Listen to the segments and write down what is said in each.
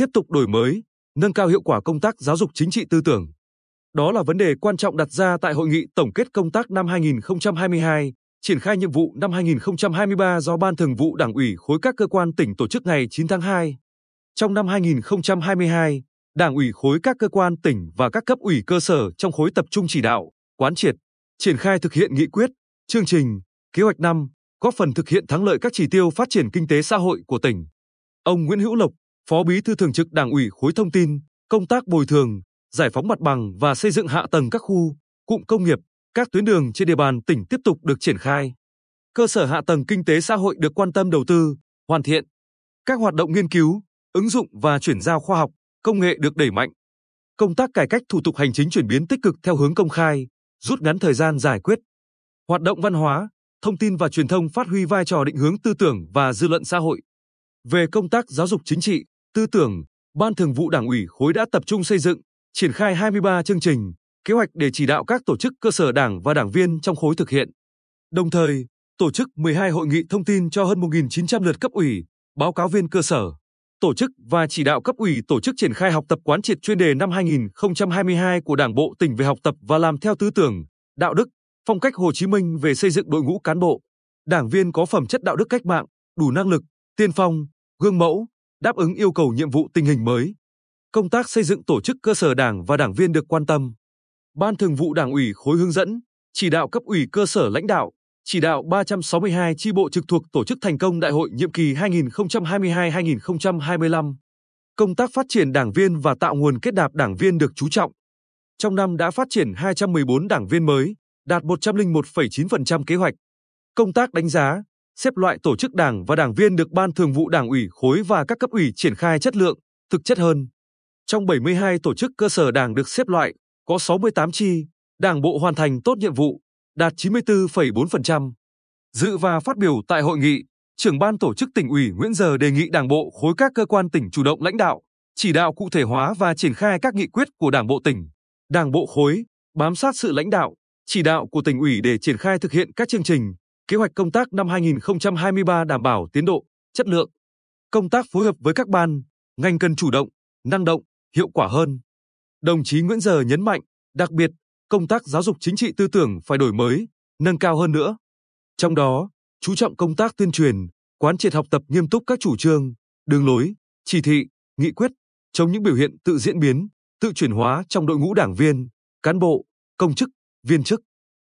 tiếp tục đổi mới, nâng cao hiệu quả công tác giáo dục chính trị tư tưởng. Đó là vấn đề quan trọng đặt ra tại hội nghị tổng kết công tác năm 2022, triển khai nhiệm vụ năm 2023 do Ban Thường vụ Đảng ủy khối các cơ quan tỉnh tổ chức ngày 9 tháng 2. Trong năm 2022, Đảng ủy khối các cơ quan tỉnh và các cấp ủy cơ sở trong khối tập trung chỉ đạo, quán triệt, triển khai thực hiện nghị quyết, chương trình, kế hoạch năm, góp phần thực hiện thắng lợi các chỉ tiêu phát triển kinh tế xã hội của tỉnh. Ông Nguyễn Hữu Lộc, Phó Bí thư Thường trực Đảng ủy khối thông tin, công tác bồi thường, giải phóng mặt bằng và xây dựng hạ tầng các khu, cụm công nghiệp, các tuyến đường trên địa bàn tỉnh tiếp tục được triển khai. Cơ sở hạ tầng kinh tế xã hội được quan tâm đầu tư, hoàn thiện. Các hoạt động nghiên cứu, ứng dụng và chuyển giao khoa học, công nghệ được đẩy mạnh. Công tác cải cách thủ tục hành chính chuyển biến tích cực theo hướng công khai, rút ngắn thời gian giải quyết. Hoạt động văn hóa, thông tin và truyền thông phát huy vai trò định hướng tư tưởng và dư luận xã hội. Về công tác giáo dục chính trị, tư tưởng, Ban Thường vụ Đảng ủy khối đã tập trung xây dựng, triển khai 23 chương trình, kế hoạch để chỉ đạo các tổ chức cơ sở đảng và đảng viên trong khối thực hiện. Đồng thời, tổ chức 12 hội nghị thông tin cho hơn 1.900 lượt cấp ủy, báo cáo viên cơ sở, tổ chức và chỉ đạo cấp ủy tổ chức triển khai học tập quán triệt chuyên đề năm 2022 của Đảng bộ tỉnh về học tập và làm theo tư tưởng, đạo đức, phong cách Hồ Chí Minh về xây dựng đội ngũ cán bộ, đảng viên có phẩm chất đạo đức cách mạng, đủ năng lực, tiên phong, gương mẫu, đáp ứng yêu cầu nhiệm vụ tình hình mới. Công tác xây dựng tổ chức cơ sở đảng và đảng viên được quan tâm. Ban Thường vụ Đảng ủy khối hướng dẫn, chỉ đạo cấp ủy cơ sở lãnh đạo, chỉ đạo 362 chi bộ trực thuộc tổ chức thành công đại hội nhiệm kỳ 2022-2025. Công tác phát triển đảng viên và tạo nguồn kết nạp đảng viên được chú trọng. Trong năm đã phát triển 214 đảng viên mới, đạt 101,9% kế hoạch. Công tác đánh giá, xếp loại tổ chức đảng và đảng viên được Ban Thường vụ Đảng ủy khối và các cấp ủy triển khai chất lượng, thực chất hơn. Trong 72 tổ chức cơ sở đảng được xếp loại, có 68 chi, đảng bộ hoàn thành tốt nhiệm vụ, đạt 94,4%. Dự và phát biểu tại hội nghị, trưởng ban tổ chức tỉnh ủy Nguyễn Giờ đề nghị Đảng bộ khối các cơ quan tỉnh chủ động lãnh đạo, chỉ đạo cụ thể hóa và triển khai các nghị quyết của Đảng bộ tỉnh, Đảng bộ khối, bám sát sự lãnh đạo, chỉ đạo của tỉnh ủy để triển khai thực hiện các chương trình, kế hoạch công tác năm 2023 đảm bảo tiến độ, chất lượng. Công tác phối hợp với các ban, ngành cần chủ động, năng động, hiệu quả hơn. Đồng chí Nguyễn Giờ nhấn mạnh, đặc biệt, công tác giáo dục chính trị tư tưởng phải đổi mới, nâng cao hơn nữa. Trong đó, chú trọng công tác tuyên truyền, quán triệt học tập nghiêm túc các chủ trương, đường lối, chỉ thị, nghị quyết, chống những biểu hiện tự diễn biến, tự chuyển hóa trong đội ngũ đảng viên, cán bộ, công chức, viên chức.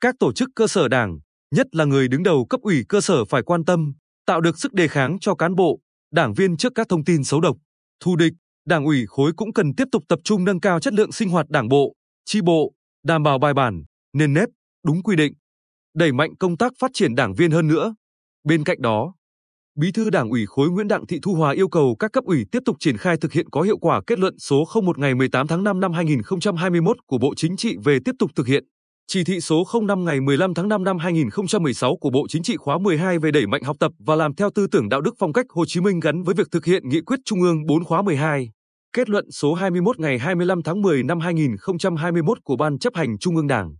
Các tổ chức cơ sở đảng, nhất là người đứng đầu cấp ủy cơ sở phải quan tâm, tạo được sức đề kháng cho cán bộ, đảng viên trước các thông tin xấu độc, thù địch. Đảng ủy khối cũng cần tiếp tục tập trung nâng cao chất lượng sinh hoạt đảng bộ, chi bộ, đảm bảo bài bản, nền nếp, đúng quy định, đẩy mạnh công tác phát triển đảng viên hơn nữa. Bên cạnh đó, Bí thư Đảng ủy khối Nguyễn Đặng Thị Thu Hòa yêu cầu các cấp ủy tiếp tục triển khai thực hiện có hiệu quả kết luận số 01 ngày 18 tháng 5 năm 2021 của Bộ Chính trị về tiếp tục thực hiện chỉ thị số 05 ngày 15 tháng 5 năm 2016 của Bộ Chính trị khóa 12 về đẩy mạnh học tập và làm theo tư tưởng đạo đức phong cách Hồ Chí Minh gắn với việc thực hiện nghị quyết Trung ương 4 khóa 12. Kết luận số 21 ngày 25 tháng 10 năm 2021 của Ban chấp hành Trung ương Đảng